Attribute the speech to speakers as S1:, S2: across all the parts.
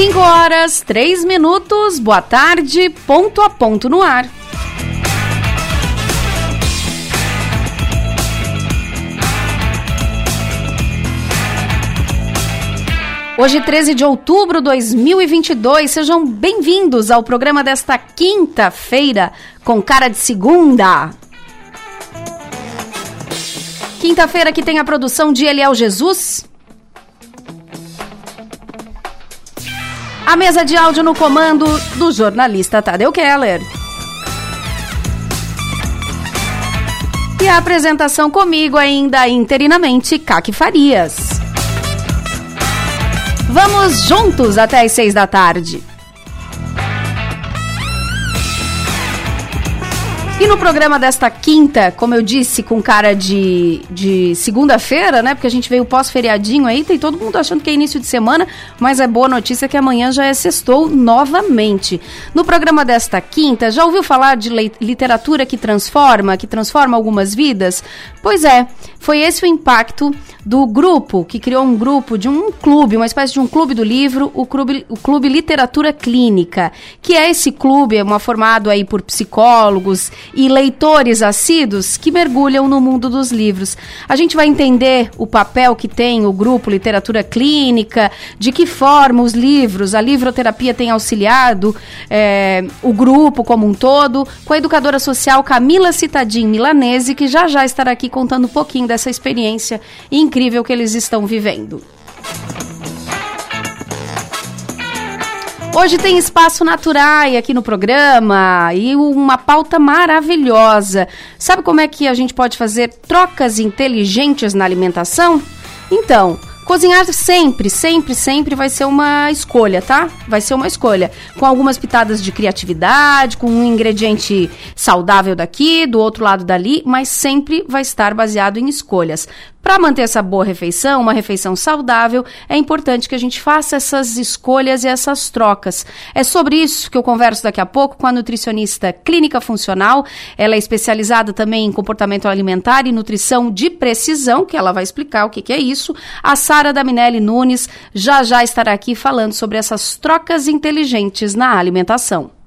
S1: 5 horas, 3 minutos, boa tarde, ponto a ponto no ar. Hoje, 13 de outubro de 2022, sejam bem-vindos ao programa desta quinta-feira, com cara de segunda. Quinta-feira que tem a produção de Eliel Jesus. A mesa de áudio no comando do jornalista Tadeu Keller. E a apresentação comigo ainda interinamente, Kaki Farias. Vamos juntos até às seis da tarde. E no programa desta quinta, como eu disse, com cara de, de segunda-feira, né? Porque a gente veio pós-feriadinho aí, tem todo mundo achando que é início de semana, mas é boa notícia que amanhã já é sextou novamente. No programa desta quinta, já ouviu falar de literatura que transforma, que transforma algumas vidas? Pois é, foi esse o impacto do grupo, que criou um grupo de um clube, uma espécie de um clube do livro, o Clube, o clube Literatura Clínica, que é esse clube, é uma formado aí por psicólogos e leitores assíduos que mergulham no mundo dos livros. A gente vai entender o papel que tem o grupo Literatura Clínica, de que forma os livros, a livroterapia tem auxiliado é, o grupo como um todo, com a educadora social Camila Citadin Milanese, que já já estará aqui contando um pouquinho dessa experiência incrível que eles estão vivendo. Hoje tem espaço natural aqui no programa e uma pauta maravilhosa. Sabe como é que a gente pode fazer trocas inteligentes na alimentação? Então, Cozinhar sempre, sempre, sempre vai ser uma escolha, tá? Vai ser uma escolha. Com algumas pitadas de criatividade, com um ingrediente saudável daqui, do outro lado dali, mas sempre vai estar baseado em escolhas. Para manter essa boa refeição, uma refeição saudável, é importante que a gente faça essas escolhas e essas trocas. É sobre isso que eu converso daqui a pouco com a nutricionista clínica funcional. Ela é especializada também em comportamento alimentar e nutrição de precisão, que ela vai explicar o que, que é isso. A Sara Daminelli Nunes já já estará aqui falando sobre essas trocas inteligentes na alimentação.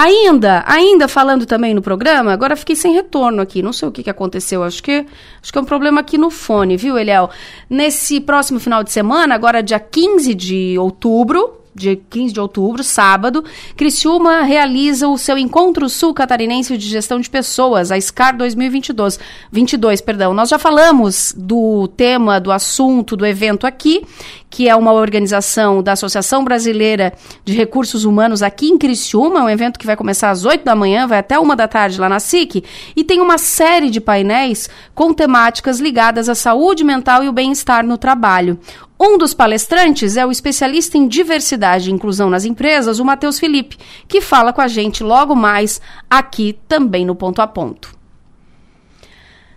S1: Ainda, ainda falando também no programa, agora fiquei sem retorno aqui, não sei o que, que aconteceu, acho que, acho que é um problema aqui no fone, viu, Eliel? Nesse próximo final de semana, agora dia 15 de outubro, dia 15 de outubro, sábado, Criciúma realiza o seu Encontro Sul Catarinense de Gestão de Pessoas, a SCAR 2022. 22, perdão. Nós já falamos do tema, do assunto, do evento aqui, que é uma organização da Associação Brasileira de Recursos Humanos aqui em Criciúma, um evento que vai começar às 8 da manhã, vai até uma da tarde lá na SIC, e tem uma série de painéis com temáticas ligadas à saúde mental e o bem-estar no trabalho. Um dos palestrantes é o especialista em diversidade e inclusão nas empresas, o Matheus Felipe, que fala com a gente logo mais aqui também no Ponto a Ponto.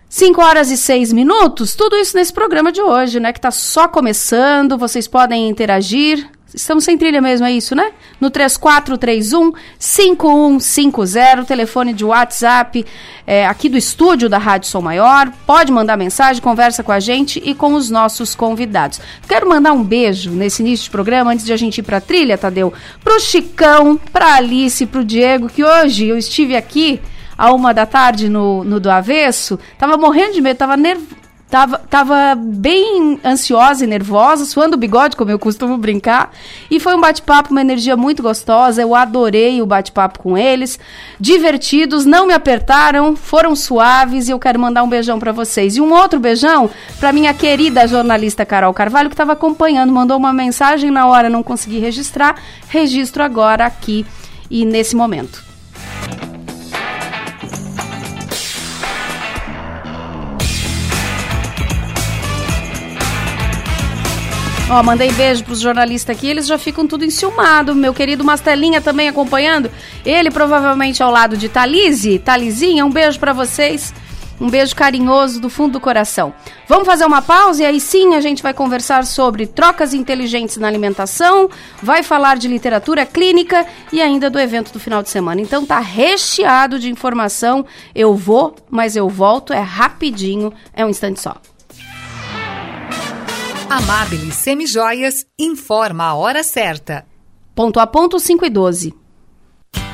S1: 5 horas e 6 minutos, tudo isso nesse programa de hoje, né? Que está só começando, vocês podem interagir Estamos sem trilha mesmo, é isso, né? No 3431 5150, telefone de WhatsApp é, aqui do estúdio da Rádio Som Maior. Pode mandar mensagem, conversa com a gente e com os nossos convidados. Quero mandar um beijo nesse início de programa, antes de a gente ir para trilha, Tadeu, pro Chicão, pra Alice, pro Diego, que hoje eu estive aqui a uma da tarde no, no do avesso, tava morrendo de medo, tava nervoso Tava, tava bem ansiosa e nervosa, suando o bigode, como eu costumo brincar. E foi um bate-papo, uma energia muito gostosa. Eu adorei o bate-papo com eles. Divertidos, não me apertaram, foram suaves e eu quero mandar um beijão para vocês. E um outro beijão para minha querida jornalista Carol Carvalho, que estava acompanhando, mandou uma mensagem na hora, não consegui registrar. Registro agora aqui e nesse momento. Ó, mandei beijo pros jornalistas aqui, eles já ficam tudo enciumado. Meu querido Mastelinha também acompanhando. Ele provavelmente ao lado de Talize. Talizinha, um beijo para vocês. Um beijo carinhoso do fundo do coração. Vamos fazer uma pausa e aí sim a gente vai conversar sobre trocas inteligentes na alimentação, vai falar de literatura clínica e ainda do evento do final de semana. Então tá recheado de informação. Eu vou, mas eu volto, é rapidinho, é um instante só.
S2: Amabile Semijoias informa a hora certa.
S1: Ponto a ponto 5 e 12.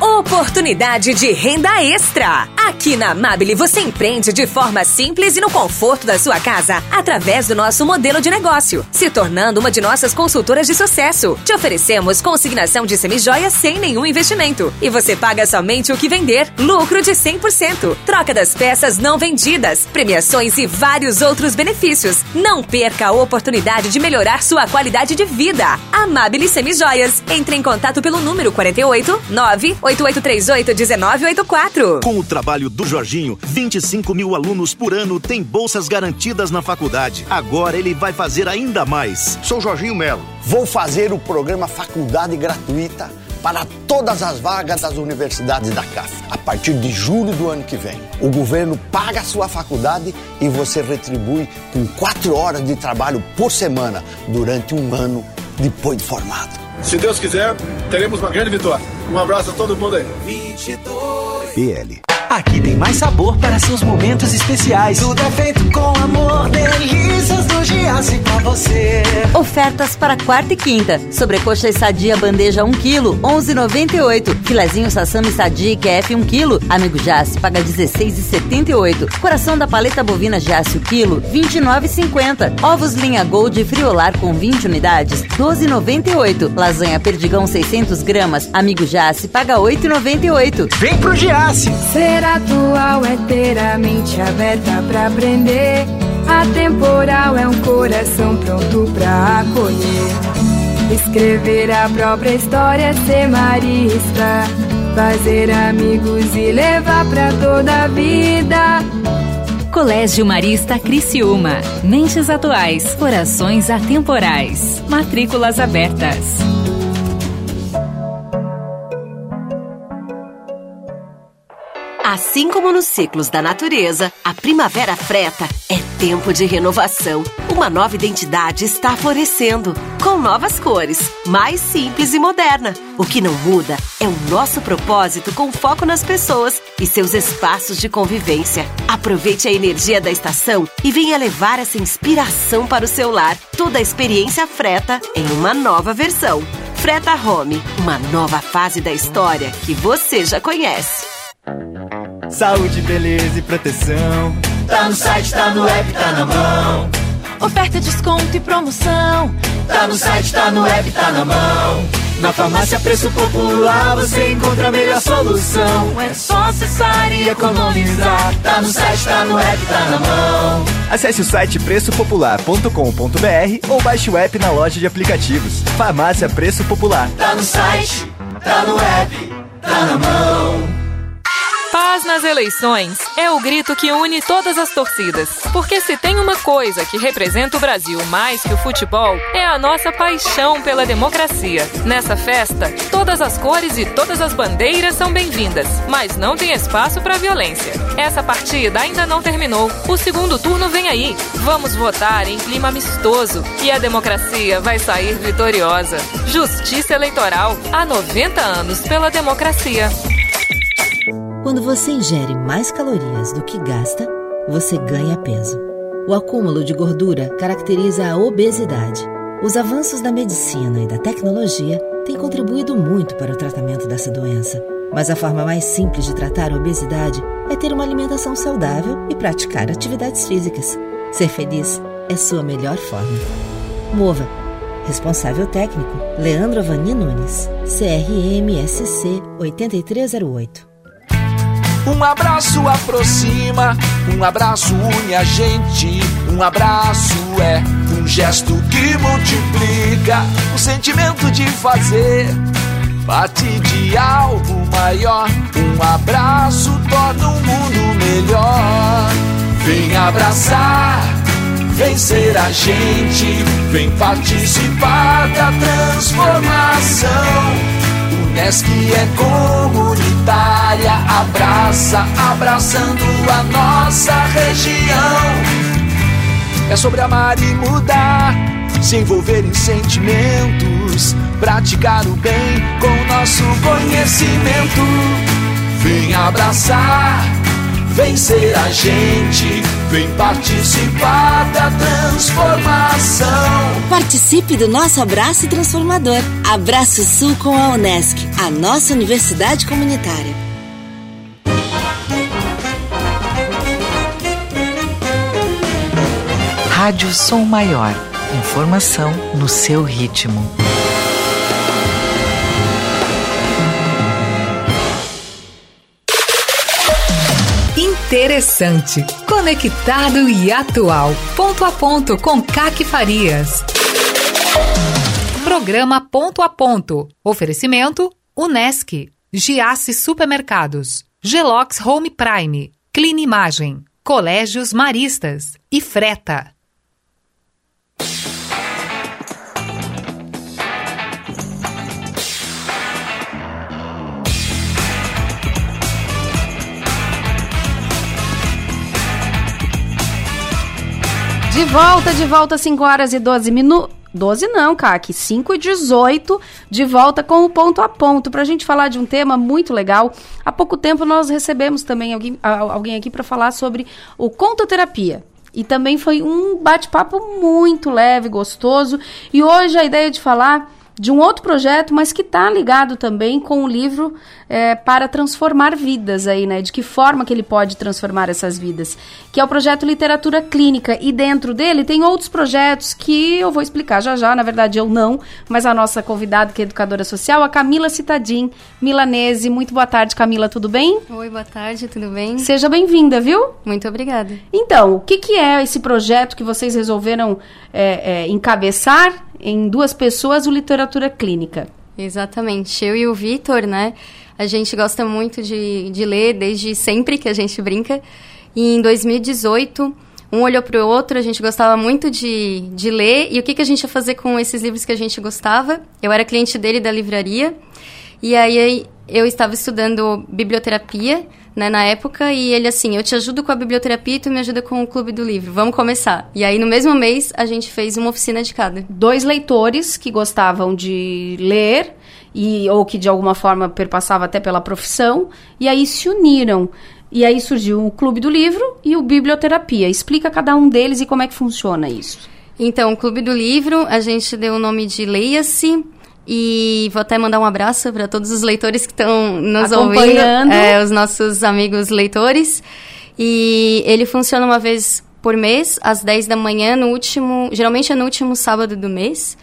S3: Oportunidade de renda extra. Aqui na Amabile você empreende de forma simples e no conforto da sua casa, através do nosso modelo de negócio, se tornando uma de nossas consultoras de sucesso. Te oferecemos consignação de semijoias sem nenhum investimento e você paga somente o que vender, lucro de 100%, troca das peças não vendidas, premiações e vários outros benefícios. Não perca a oportunidade de melhorar sua qualidade de vida. Amabile Semijoias. Entre em contato pelo número 48 9 8838-1984.
S4: Com o trabalho do Jorginho, 25 mil alunos por ano têm bolsas garantidas na faculdade. Agora ele vai fazer ainda mais.
S5: Sou Jorginho Melo. Vou fazer o programa Faculdade Gratuita para todas as vagas das universidades da CAF. A partir de julho do ano que vem, o governo paga a sua faculdade e você retribui com quatro horas de trabalho por semana durante um ano depois de formado.
S6: Se Deus quiser, teremos uma grande vitória. Um abraço a todo mundo aí.
S7: 22. PL. Aqui tem mais sabor para seus momentos especiais.
S8: Tudo é feito com amor, delícias do Giasse pra você.
S9: Ofertas para quarta e quinta. Sobrecoxa e sadia bandeja 1 kg, 11,98. Filezinho sassami sadia QF 1 kg. Amigo Giasse paga 16,78. Coração da paleta bovina Giasse o quilo, 29,50. Ovos linha Gold friolar com 20 unidades, 12,98. Lasanha perdigão 600 gramas. Amigo Giasse paga 8,98.
S7: Vem pro Giasse.
S10: Ser atual é ter a mente aberta pra aprender. Atemporal é um coração pronto pra acolher. Escrever a própria história, ser marista. Fazer amigos e levar pra toda a vida.
S11: Colégio Marista Criciúma. Mentes atuais, corações atemporais. Matrículas abertas.
S3: Assim como nos ciclos da natureza, a primavera freta é tempo de renovação. Uma nova identidade está florescendo, com novas cores, mais simples e moderna. O que não muda é o nosso propósito com foco nas pessoas e seus espaços de convivência. Aproveite a energia da estação e venha levar essa inspiração para o seu lar. Toda a experiência freta em uma nova versão. Freta Home, uma nova fase da história que você já conhece.
S12: Saúde, beleza e proteção.
S13: Tá no site, tá no app, tá na mão.
S14: Oferta, desconto e promoção.
S13: Tá no site, tá no app, tá na mão. Na farmácia Preço Popular você encontra a melhor solução.
S14: É só acessar e economizar.
S13: Tá no site, tá no app, tá na mão.
S12: Acesse o site preçopopular.com.br ou baixe o app na loja de aplicativos. Farmácia Preço Popular.
S13: Tá no site, tá no app, tá na mão.
S11: Paz nas eleições é o grito que une todas as torcidas. Porque se tem uma coisa que representa o Brasil mais que o futebol, é a nossa paixão pela democracia. Nessa festa, todas as cores e todas as bandeiras são bem-vindas, mas não tem espaço para violência. Essa partida ainda não terminou. O segundo turno vem aí. Vamos votar em clima amistoso e a democracia vai sair vitoriosa. Justiça Eleitoral há 90 anos pela democracia.
S15: Quando você ingere mais calorias do que gasta, você ganha peso. O acúmulo de gordura caracteriza a obesidade. Os avanços da medicina e da tecnologia têm contribuído muito para o tratamento dessa doença. Mas a forma mais simples de tratar a obesidade é ter uma alimentação saudável e praticar atividades físicas. Ser feliz é sua melhor forma. Mova. Responsável técnico: Leandro Avani Nunes. CRMSC 8308.
S16: Um abraço aproxima, um abraço une a gente. Um abraço é um gesto que multiplica o sentimento de fazer parte de algo maior. Um abraço torna o mundo melhor. Vem abraçar, vem ser a gente, vem participar da transformação. Unesc é comunitária, abraça, abraçando a nossa região. É sobre amar e mudar, se envolver em sentimentos, praticar o bem com nosso conhecimento. Vem abraçar, vem ser a gente, Vem participar da transformação.
S15: Participe do nosso abraço transformador. Abraço Sul com a Unesc, a nossa universidade comunitária.
S17: Rádio Som Maior. Informação no seu ritmo.
S2: Interessante, conectado e atual. Ponto a ponto com Caque Farias. Programa Ponto a Ponto. Oferecimento Unesc, Giasse Supermercados, Gelox Home Prime, Clean Imagem, Colégios Maristas e Freta.
S1: De volta, de volta, 5 horas e 12 minutos. 12 não, Kaki, 5 e 18, de volta com o ponto a ponto, para a gente falar de um tema muito legal. Há pouco tempo nós recebemos também alguém, alguém aqui para falar sobre o contoterapia. E também foi um bate-papo muito leve, gostoso. E hoje a ideia de falar de um outro projeto, mas que está ligado também com o livro é, para transformar vidas aí, né? De que forma que ele pode transformar essas vidas, que é o projeto Literatura Clínica e dentro dele tem outros projetos que eu vou explicar já já, na verdade eu não, mas a nossa convidada que é educadora social, a Camila Citadim, milanese. Muito boa tarde, Camila, tudo bem?
S18: Oi, boa tarde, tudo bem?
S1: Seja bem-vinda, viu?
S18: Muito obrigada.
S1: Então, o que, que é esse projeto que vocês resolveram é, é, encabeçar em duas pessoas o literatura clínica?
S18: Exatamente. Eu e o Vitor, né? A gente gosta muito de, de ler desde sempre que a gente brinca. E em 2018, um olhou para o outro, a gente gostava muito de, de ler. E o que, que a gente ia fazer com esses livros que a gente gostava? Eu era cliente dele da livraria. E aí eu estava estudando biblioterapia né, na época, e ele assim, eu te ajudo com a biblioterapia e tu me ajuda com o clube do livro. Vamos começar. E aí no mesmo mês a gente fez uma oficina de cada.
S1: Dois leitores que gostavam de ler e ou que de alguma forma perpassava até pela profissão, e aí se uniram. E aí surgiu o Clube do Livro e o Biblioterapia. Explica cada um deles e como é que funciona isso.
S18: Então, o Clube do Livro, a gente deu o nome de Leia-se, e vou até mandar um abraço para todos os leitores que estão nos ouvindo, é, os nossos amigos leitores. E ele funciona uma vez por mês, às 10 da manhã, no último, geralmente é no último sábado do mês.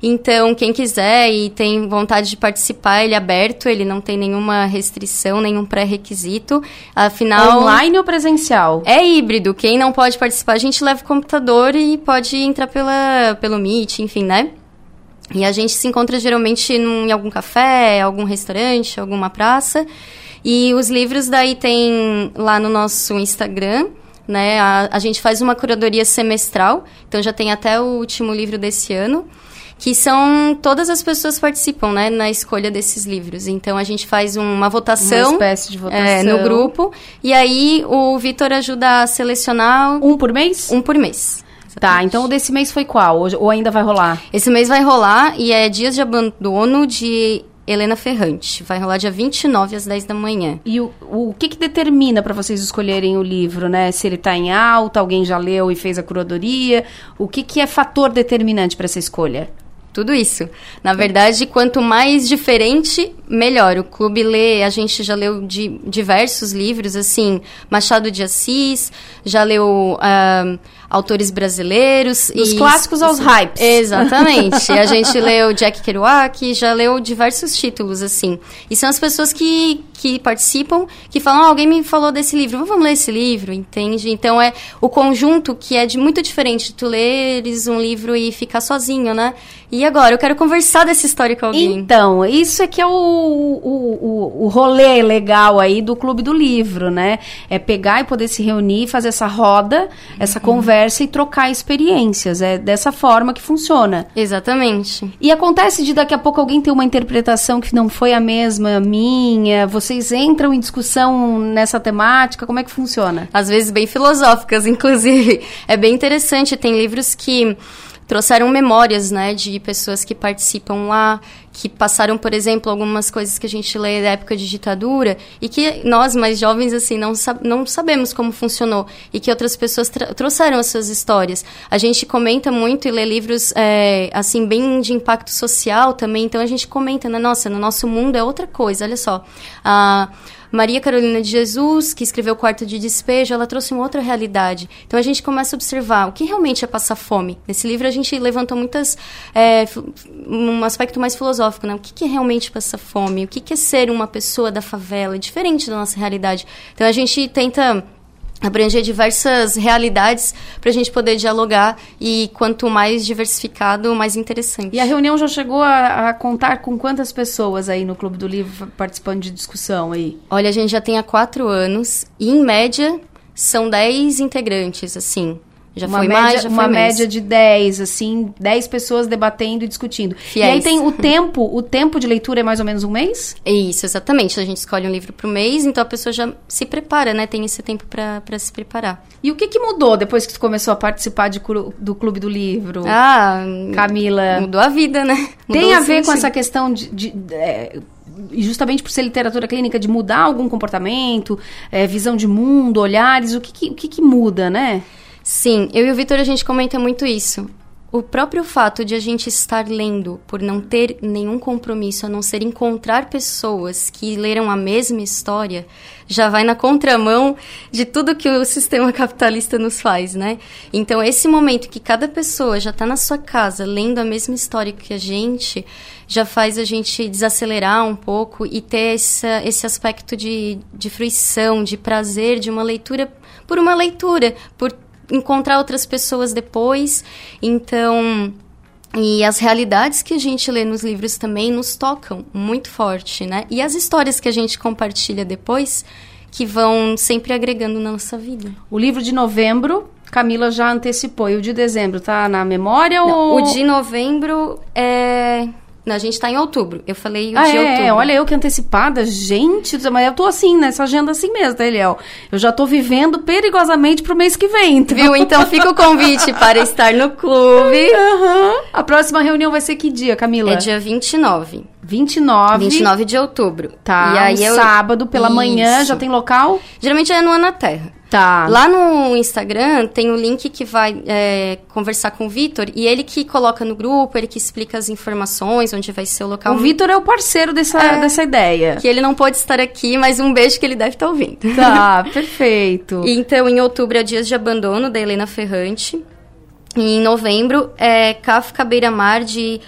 S18: Então, quem quiser e tem vontade de participar, ele é aberto, ele não tem nenhuma restrição, nenhum pré-requisito. Afinal.
S1: Online ou presencial?
S18: É híbrido. Quem não pode participar, a gente leva o computador e pode entrar pela, pelo Meet, enfim, né? E a gente se encontra geralmente num, em algum café, algum restaurante, alguma praça. E os livros daí tem lá no nosso Instagram, né? A, a gente faz uma curadoria semestral, então já tem até o último livro desse ano que são todas as pessoas participam, né, na escolha desses livros. Então a gente faz uma votação,
S1: uma espécie de votação
S18: é, no grupo, e aí o Vitor ajuda a selecionar
S1: um por mês.
S18: Um por mês.
S1: Tá, então o desse mês foi qual? Ou ainda vai rolar?
S18: Esse mês vai rolar e é Dias de Abandono de Helena Ferrante. Vai rolar dia 29 às 10 da manhã.
S1: E o, o que, que determina para vocês escolherem o livro, né? Se ele está em alta, alguém já leu e fez a curadoria? O que, que é fator determinante para essa escolha?
S18: tudo isso. Na verdade, quanto mais diferente, melhor. O clube lê, a gente já leu de diversos livros, assim, Machado de Assis, já leu uh, autores brasileiros.
S1: Dos clássicos aos hypes.
S18: Exatamente. a gente leu Jack Kerouac, já leu diversos títulos, assim. E são as pessoas que, que participam, que falam, ah, alguém me falou desse livro, vamos ler esse livro, entende? Então, é o conjunto que é de muito diferente. Tu leres um livro e ficar sozinho, né? E agora? Eu quero conversar dessa história com alguém.
S1: Então, isso é que é o, o, o, o rolê legal aí do Clube do Livro, né? É pegar e poder se reunir, fazer essa roda, essa uhum. conversa e trocar experiências. É dessa forma que funciona.
S18: Exatamente.
S1: E acontece de daqui a pouco alguém ter uma interpretação que não foi a mesma minha, vocês entram em discussão nessa temática, como é que funciona?
S18: Às vezes bem filosóficas, inclusive. É bem interessante, tem livros que trouxeram memórias, né, de pessoas que participam lá, que passaram, por exemplo, algumas coisas que a gente lê da época de ditadura e que nós, mais jovens, assim, não, não sabemos como funcionou e que outras pessoas trouxeram as suas histórias. A gente comenta muito e lê livros, é, assim, bem de impacto social também, então a gente comenta, né, nossa, no nosso mundo é outra coisa, olha só. Ah, Maria Carolina de Jesus, que escreveu Quarto de Despejo, ela trouxe uma outra realidade. Então a gente começa a observar o que realmente é passar fome. Nesse livro a gente levantou muitas. É, um aspecto mais filosófico, né? O que, que é realmente passar fome? O que, que é ser uma pessoa da favela? É diferente da nossa realidade. Então a gente tenta abranger diversas realidades para a gente poder dialogar e quanto mais diversificado, mais interessante.
S1: E a reunião já chegou a, a, contar com quantas pessoas aí no Clube do Livro participando de discussão aí?
S18: Olha, a gente já tem há quatro anos e em média são dez integrantes, assim. Já
S1: uma
S18: foi
S1: média,
S18: mais, já
S1: uma
S18: foi
S1: média de 10, assim, 10 pessoas debatendo e discutindo.
S18: Fiéis.
S1: E aí tem o tempo, o tempo de leitura é mais ou menos um mês?
S18: Isso, exatamente. A gente escolhe um livro por mês, então a pessoa já se prepara, né? Tem esse tempo para se preparar.
S1: E o que, que mudou depois que tu começou a participar de, do Clube do Livro?
S18: Ah,
S1: Camila.
S18: Mudou a vida, né? Mudou
S1: tem a ver com essa questão de, de, de é, justamente por ser literatura clínica, de mudar algum comportamento, é, visão de mundo, olhares, o que, que o que, que muda, né?
S18: Sim, eu e o Vitor a gente comenta muito isso. O próprio fato de a gente estar lendo por não ter nenhum compromisso, a não ser encontrar pessoas que leram a mesma história, já vai na contramão de tudo que o sistema capitalista nos faz, né? Então, esse momento que cada pessoa já está na sua casa lendo a mesma história que a gente, já faz a gente desacelerar um pouco e ter essa, esse aspecto de, de fruição, de prazer, de uma leitura por uma leitura, por encontrar outras pessoas depois. Então, e as realidades que a gente lê nos livros também nos tocam muito forte, né? E as histórias que a gente compartilha depois que vão sempre agregando na nossa vida.
S1: O livro de novembro, Camila já antecipou. E o de dezembro tá na memória
S18: Não,
S1: ou
S18: O de novembro é a gente tá em outubro. Eu falei o
S1: ah,
S18: de
S1: é,
S18: outubro.
S1: olha eu que antecipada. Gente, mas eu tô assim, nessa agenda assim mesmo, tá, Eliel? Eu já tô vivendo perigosamente pro mês que vem. Então.
S18: Viu? Então fica o convite para estar no clube.
S1: Uhum. A próxima reunião vai ser que dia, Camila?
S18: É dia 29.
S1: 29.
S18: 29 de outubro.
S1: Tá.
S18: E aí
S1: um
S18: eu...
S1: sábado pela
S18: Isso.
S1: manhã, já tem local?
S18: Geralmente é no Ana Terra.
S1: Tá.
S18: Lá no Instagram tem o um link que vai é, conversar com o Vitor e ele que coloca no grupo, ele que explica as informações, onde vai ser o local.
S1: O Vitor é o parceiro dessa, é, dessa ideia.
S18: Que ele não pode estar aqui, mas um beijo que ele deve estar ouvindo.
S1: Tá, perfeito.
S18: então, em outubro é Dias de Abandono, da Helena Ferrante. E em novembro é Kafka Beira-Mar, de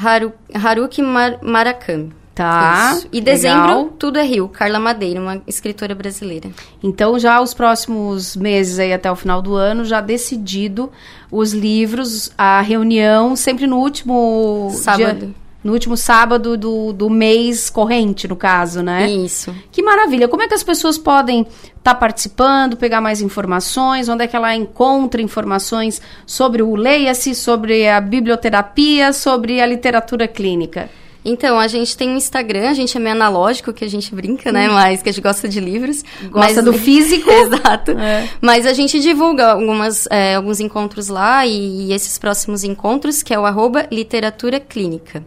S18: Haru, Haruki Mar Murakami.
S1: Tá.
S18: Isso. E dezembro, legal. Tudo é Rio, Carla Madeira, uma escritora brasileira.
S1: Então, já os próximos meses aí até o final do ano, já decidido os livros, a reunião, sempre no último
S18: sábado.
S1: Dia, no último sábado do, do mês corrente, no caso, né?
S18: Isso.
S1: Que maravilha. Como é que as pessoas podem estar tá participando, pegar mais informações? Onde é que ela encontra informações sobre o Leia-se, sobre a biblioterapia, sobre a literatura clínica?
S18: Então, a gente tem um Instagram, a gente é meio analógico, que a gente brinca, né? Hum. Mas que a gente gosta de livros.
S1: Gosta
S18: mas,
S1: do físico.
S18: Exato. É. Mas a gente divulga algumas, é, alguns encontros lá e, e, esses próximos encontros, que é o arroba literatura clínica.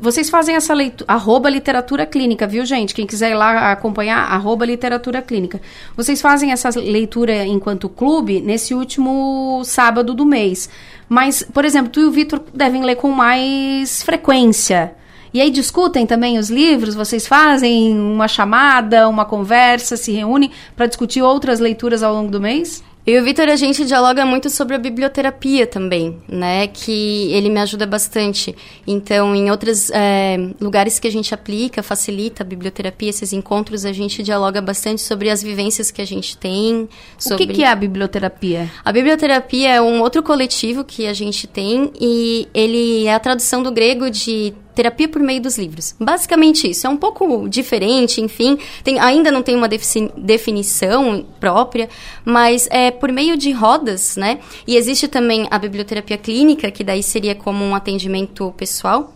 S1: Vocês fazem essa leitura, arroba literatura clínica, viu, gente? Quem quiser ir lá acompanhar, arroba literatura clínica. Vocês fazem essa leitura enquanto clube nesse último sábado do mês. Mas, por exemplo, tu e o Vitor devem ler com mais frequência. E aí discutem também os livros, vocês fazem uma chamada, uma conversa, se reúnem para discutir outras leituras ao longo do mês?
S18: Eu e o Vitor, a gente dialoga muito sobre a biblioterapia também, né? Que ele me ajuda bastante. Então, em outros é, lugares que a gente aplica, facilita a biblioterapia, esses encontros, a gente dialoga bastante sobre as vivências que a gente tem. Sobre...
S1: O que, que é a biblioterapia?
S18: A biblioterapia é um outro coletivo que a gente tem e ele é a tradução do grego de terapia por meio dos livros. Basicamente isso. É um pouco diferente, enfim. Tem, ainda não tem uma definição própria, mas é por meio de rodas, né? E existe também a biblioterapia clínica, que daí seria como um atendimento pessoal.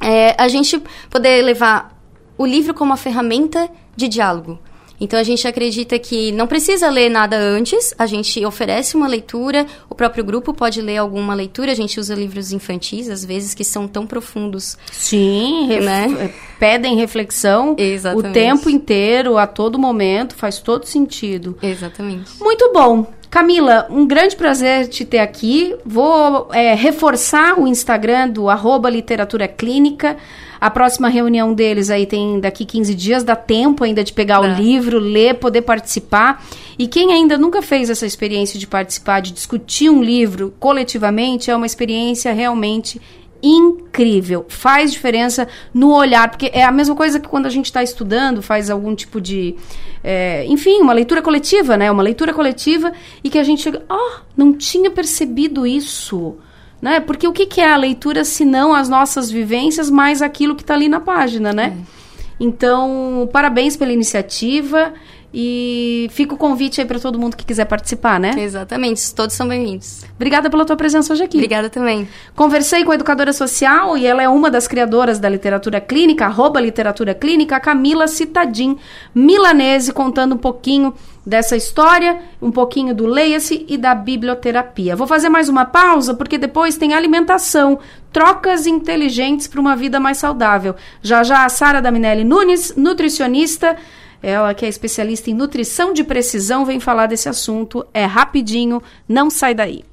S18: É, a gente poder levar o livro como uma ferramenta de diálogo. Então a gente acredita que não precisa ler nada antes, a gente oferece uma leitura, o próprio grupo pode ler alguma leitura, a gente usa livros infantis, às vezes, que são tão profundos.
S1: Sim, né? pedem reflexão
S18: Exatamente.
S1: o tempo inteiro, a todo momento, faz todo sentido.
S18: Exatamente.
S1: Muito bom. Camila, um grande prazer te ter aqui. Vou é, reforçar o Instagram do arroba literatura clínica. A próxima reunião deles aí tem daqui 15 dias, dá tempo ainda de pegar é. o livro, ler, poder participar. E quem ainda nunca fez essa experiência de participar, de discutir um livro coletivamente, é uma experiência realmente incrível. Faz diferença no olhar, porque é a mesma coisa que quando a gente está estudando, faz algum tipo de. É, enfim, uma leitura coletiva, né? Uma leitura coletiva e que a gente chega. Oh, não tinha percebido isso. Né? Porque o que, que é a leitura se não as nossas vivências mais aquilo que está ali na página, né? É. Então, parabéns pela iniciativa. E fica o convite aí para todo mundo que quiser participar, né?
S18: Exatamente, todos são bem-vindos.
S1: Obrigada pela tua presença hoje aqui.
S18: Obrigada também.
S1: Conversei com a educadora social e ela é uma das criadoras da literatura clínica, arroba literatura clínica, Camila Citadim, milanese, contando um pouquinho dessa história, um pouquinho do Leia-se e da biblioterapia. Vou fazer mais uma pausa porque depois tem alimentação, trocas inteligentes para uma vida mais saudável. Já já a Sara Daminelli Nunes, nutricionista, ela que é especialista em nutrição de precisão, vem falar desse assunto. É rapidinho, não sai daí.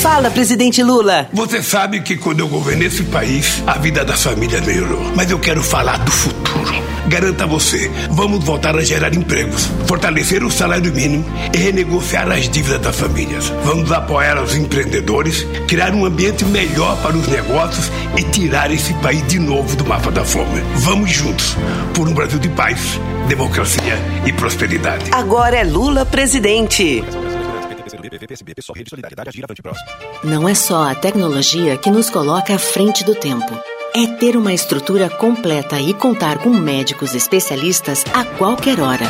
S19: Fala, presidente Lula.
S20: Você sabe que quando eu governei esse país, a vida das famílias melhorou. Mas eu quero falar do futuro. Garanta você, vamos voltar a gerar empregos, fortalecer o salário mínimo e renegociar as dívidas das famílias. Vamos apoiar os empreendedores, criar um ambiente melhor para os negócios e tirar esse país de novo do mapa da fome. Vamos juntos por um Brasil de paz, democracia e prosperidade.
S19: Agora é Lula presidente.
S21: Não é só a tecnologia que nos coloca à frente do tempo. É ter uma estrutura completa e contar com médicos especialistas a qualquer hora.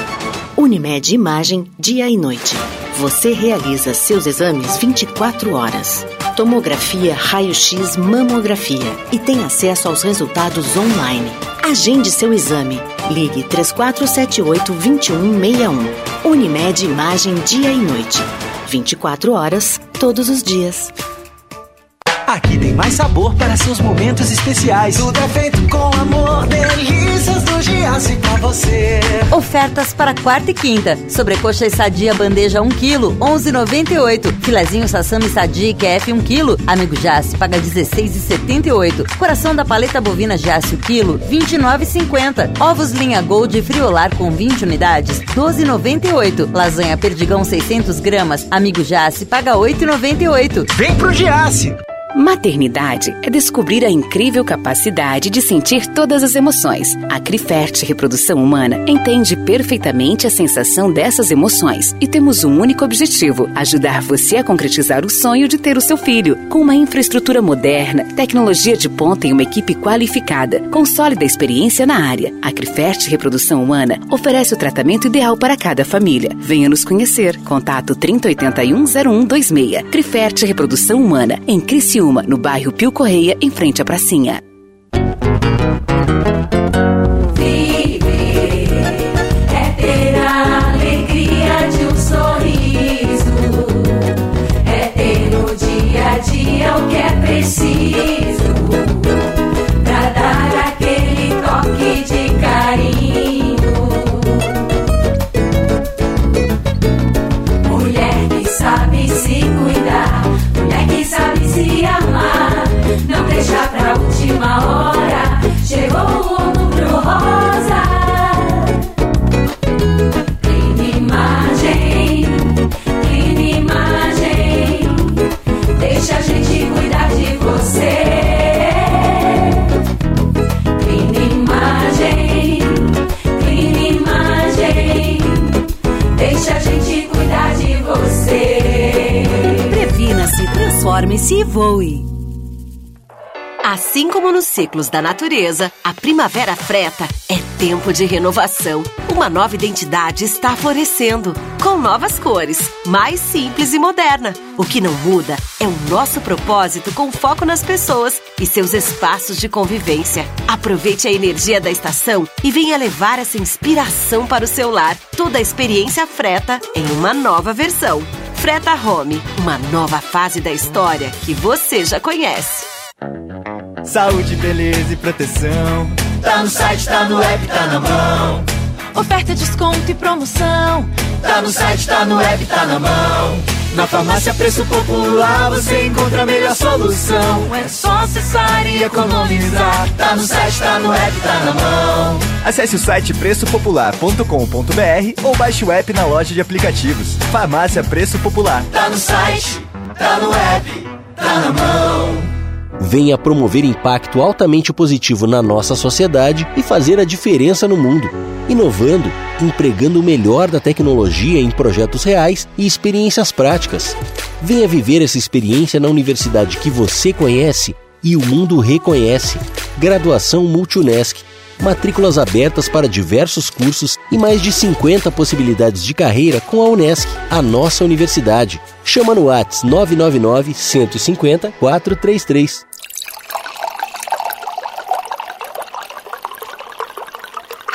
S21: Unimed Imagem, dia e noite. Você realiza seus exames 24 horas. Tomografia, raio-x, mamografia e tem acesso aos resultados online. Agende seu exame. Ligue 3478 2161. Unimed Imagem, dia e noite. 24 horas, todos os dias.
S22: Aqui tem mais sabor para seus momentos especiais.
S23: Tudo é feito com amor, delícias do Giasse pra você.
S9: Ofertas para quarta e quinta. Sobrecoxa e sadia bandeja 1 kg, 11,98. Filezinho sassami sadia QF 1 kg, amigo Jace paga 16,78. Coração da paleta bovina Jace 1 kg, 29,50. Ovos linha Gold friolar com 20 unidades, 12,98. Lasanha Perdigão 600 gramas, amigo Jace paga 8,98.
S22: Vem pro Giasse!
S24: Maternidade é descobrir a incrível capacidade de sentir todas as emoções. A Crifert Reprodução Humana entende perfeitamente a sensação dessas emoções e temos um único objetivo: ajudar você a concretizar o sonho de ter o seu filho. Com uma infraestrutura moderna, tecnologia de ponta e uma equipe qualificada, com sólida experiência na área, a Crifert Reprodução Humana oferece o tratamento ideal para cada família. Venha nos conhecer. Contato 3081 0126. Crifert Reprodução Humana, em Criciúma Criciúma, no bairro Pio Correia, em frente à pracinha.
S25: Transforme-se e voe.
S26: Assim como nos ciclos da natureza, a primavera freta é
S27: tempo de renovação. Uma nova identidade está florescendo, com novas cores, mais simples e moderna. O que não muda é o nosso propósito com foco nas pessoas e seus espaços de convivência. Aproveite a energia da estação e venha levar essa inspiração para o seu lar. Toda a experiência freta em uma nova versão. Freta Home, uma nova fase da história que você já conhece.
S28: Saúde, beleza e proteção.
S14: Tá no site, tá no app, tá na mão.
S29: Oferta, desconto e promoção.
S14: Tá no site, tá no app, tá na mão. Na farmácia Preço Popular você encontra a melhor solução. É só acessar e economizar. Tá no site, tá no app, tá na mão.
S28: Acesse o site preçopopular.com.br ou baixe o app na loja de aplicativos. Farmácia Preço Popular.
S14: Tá no site, tá no app, tá na mão.
S30: Venha promover impacto altamente positivo na nossa sociedade e fazer a diferença no mundo, inovando, empregando o melhor da tecnologia em projetos reais e experiências práticas. Venha viver essa experiência na universidade que você conhece e o mundo reconhece. Graduação Multunesc. Matrículas abertas para diversos cursos e mais de 50 possibilidades de carreira com a Unesc, a nossa universidade. Chama no Whats 999 150 433.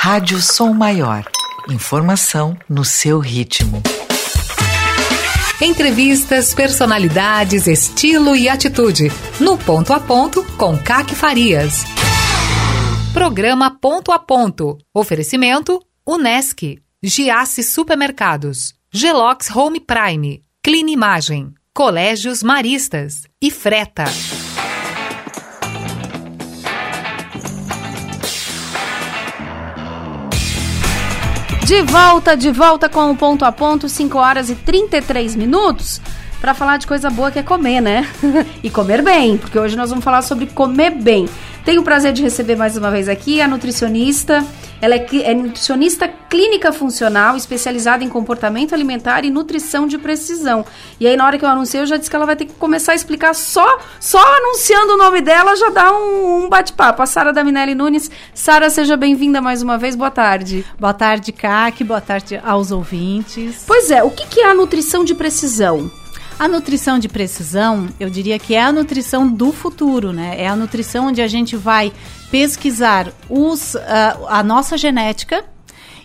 S17: Rádio Som Maior. Informação no seu ritmo.
S2: Entrevistas, personalidades, estilo e atitude. No Ponto a Ponto, com CAC Farias. Programa Ponto a Ponto. Oferecimento: Unesc, Giasse Supermercados, Gelox Home Prime, Clean Imagem, Colégios Maristas e Freta.
S1: De volta, de volta com o ponto a ponto, 5 horas e 33 minutos, para falar de coisa boa que é comer, né? e comer bem, porque hoje nós vamos falar sobre comer bem. Tenho o prazer de receber mais uma vez aqui a nutricionista. Ela é, é, nutricionista clínica funcional, especializada em comportamento alimentar e nutrição de precisão. E aí, na hora que eu anunciei, eu já disse que ela vai ter que começar a explicar só, só anunciando o nome dela, já dá um, um bate-papo. A Sara Daminelli Nunes. Sara, seja bem-vinda mais uma vez. Boa tarde.
S31: Boa tarde, CAC. Boa tarde aos ouvintes.
S1: Pois é, o que, que é a nutrição de precisão?
S31: A nutrição de precisão, eu diria que é a nutrição do futuro, né? É a nutrição onde a gente vai pesquisar os, uh, a nossa genética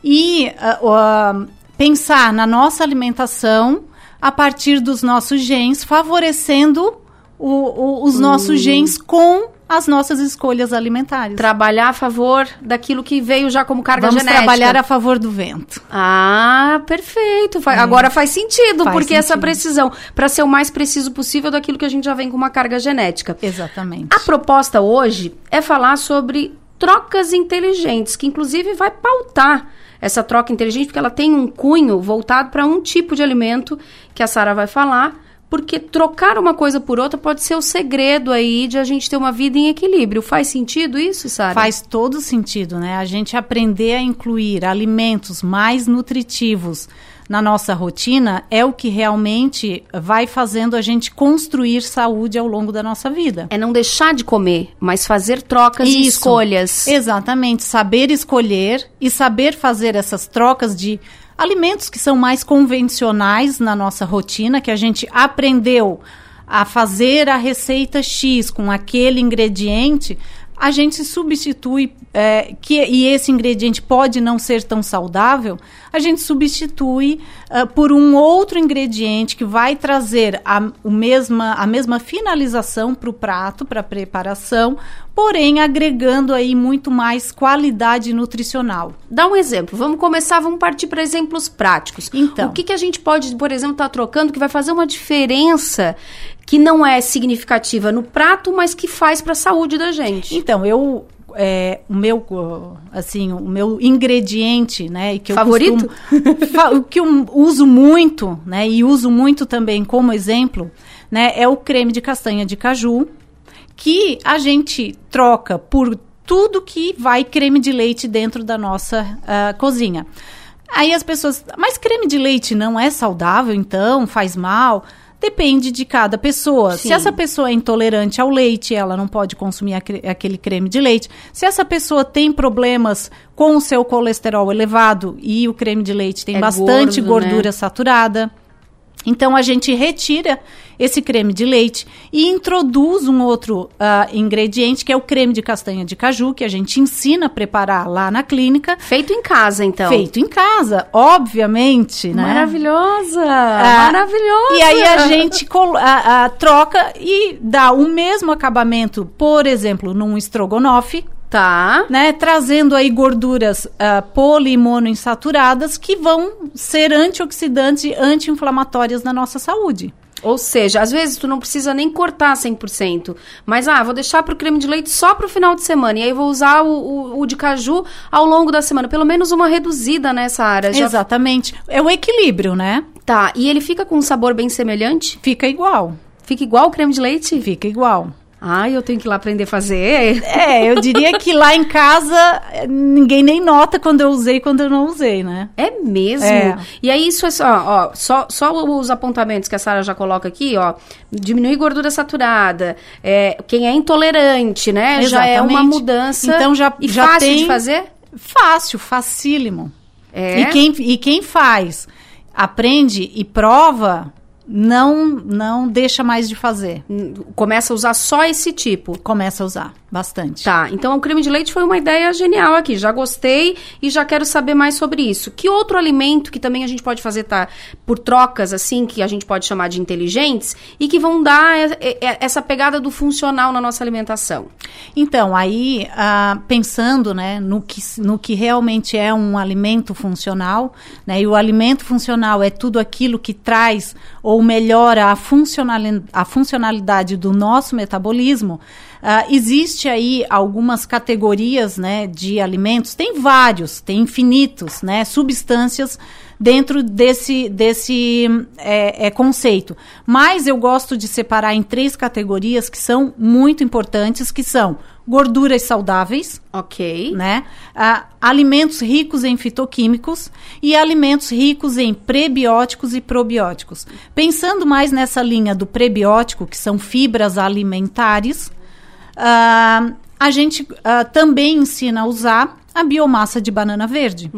S31: e uh, uh, pensar na nossa alimentação a partir dos nossos genes, favorecendo o, o, os nossos hum. genes com as nossas escolhas alimentares.
S1: Trabalhar a favor daquilo que veio já como carga
S31: Vamos
S1: genética.
S31: trabalhar a favor do vento.
S1: Ah, perfeito. É. Agora faz sentido, faz porque sentido. essa precisão, para ser o mais preciso possível daquilo que a gente já vem com uma carga genética.
S31: Exatamente.
S1: A proposta hoje é falar sobre trocas inteligentes, que inclusive vai pautar essa troca inteligente, porque ela tem um cunho voltado para um tipo de alimento que a Sara vai falar porque trocar uma coisa por outra pode ser o segredo aí de a gente ter uma vida em equilíbrio. Faz sentido isso, Sara?
S31: Faz todo sentido, né? A gente aprender a incluir alimentos mais nutritivos na nossa rotina é o que realmente vai fazendo a gente construir saúde ao longo da nossa vida.
S1: É não deixar de comer, mas fazer trocas Isso, e escolhas.
S31: Exatamente, saber escolher e saber fazer essas trocas de alimentos que são mais convencionais na nossa rotina, que a gente aprendeu a fazer a receita X com aquele ingrediente, a gente substitui é, que e esse ingrediente pode não ser tão saudável, a gente substitui uh, por um outro ingrediente que vai trazer a, o mesma, a mesma finalização para o prato, para a preparação, porém agregando aí muito mais qualidade nutricional.
S1: Dá um exemplo. Vamos começar, vamos partir para exemplos práticos.
S31: Então,
S1: o que, que a gente pode, por exemplo, estar tá trocando que vai fazer uma diferença que não é significativa no prato, mas que faz para a saúde da gente.
S31: Então, eu é, o meu assim o meu ingrediente né que eu
S1: favorito?
S31: o que eu uso muito né e uso muito também como exemplo né é o creme de castanha de caju que a gente troca por tudo que vai creme de leite dentro da nossa uh, cozinha. Aí as pessoas mas creme de leite não é saudável então? Faz mal Depende de cada pessoa.
S1: Sim.
S31: Se essa pessoa é intolerante ao leite, ela não pode consumir aquele, aquele creme de leite. Se essa pessoa tem problemas com o seu colesterol elevado e o creme de leite tem
S1: É
S31: bastante
S1: gordo, né?
S31: gordura saturada, então a gente retira esse creme de leite e introduz um outro ah, ingrediente que é o creme de castanha de caju que a gente ensina a preparar lá na clínica.
S1: Feito em casa, então.
S31: Feito em casa, obviamente, né?
S1: Maravilhosa!
S31: Ah,
S1: maravilhosa!
S31: E aí a gente a- a troca e dá o mesmo acabamento, por exemplo, num estrogonofe.
S1: Tá.
S31: Né, trazendo aí gorduras ah, poli e monoinsaturadas que vão ser antioxidantes e anti-inflamatórias na nossa saúde.
S1: Ou seja, às vezes tu não precisa nem cortar 100%, mas ah, vou deixar pro creme de leite só pro final de semana e aí vou usar o, o- o de caju ao longo da semana, pelo menos uma reduzida nessa área. Já-
S31: Exatamente. É o equilíbrio, né?
S1: Tá, e ele fica com um sabor bem semelhante?
S31: Fica igual.
S1: Fica igual o creme de leite?
S31: Fica igual.
S1: Ai, eu tenho que ir lá aprender a fazer.
S31: É, eu diria que lá em casa ninguém nem nota quando eu usei e quando eu não usei, né?
S1: É mesmo?
S31: É.
S1: E aí isso é só, ó, só, só os apontamentos que a Sara já coloca aqui, ó, diminuir gordura saturada, é, quem é intolerante, né, já é uma
S31: Exatamente.
S1: mudança
S31: Então já,
S1: e
S31: já
S1: fácil
S31: tem...
S1: de fazer?
S31: Fácil, facílimo.
S1: É?
S31: E, quem, e quem faz, aprende e prova, não, não deixa mais de fazer.
S1: Começa a usar só esse tipo?
S31: Começa a usar, bastante.
S1: Tá, então o creme de leite foi uma ideia genial aqui. Já gostei e já quero saber mais sobre isso. Que outro alimento que também a gente pode fazer tá, por trocas, assim, que a gente pode chamar de inteligentes e que vão dar essa pegada do funcional na nossa alimentação?
S31: Então, aí, ah, pensando né, no, que, no que realmente é um alimento funcional, né, e o alimento funcional é tudo aquilo que traz ou melhora a, funcionali a funcionalidade do nosso metabolismo, ah, existe aí algumas categorias né, de alimentos, tem vários, tem infinitos, né, substâncias dentro desse, desse é, é, conceito. Mas eu gosto de separar em três categorias que são muito importantes, que são gorduras saudáveis,
S1: ok,
S31: né? Ah, alimentos ricos em fitoquímicos e alimentos ricos em prebióticos e probióticos. Pensando mais nessa linha do prebiótico, que são fibras alimentares, ah, a gente ah, também ensina a usar a biomassa de banana verde.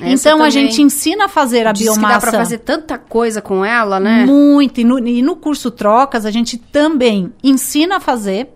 S1: Essa
S31: então a gente ensina a fazer a
S1: Diz
S31: biomassa.
S1: que dá pra fazer tanta coisa com ela, né?
S31: Muito. E no, e no curso Trocas, a gente também ensina a fazer.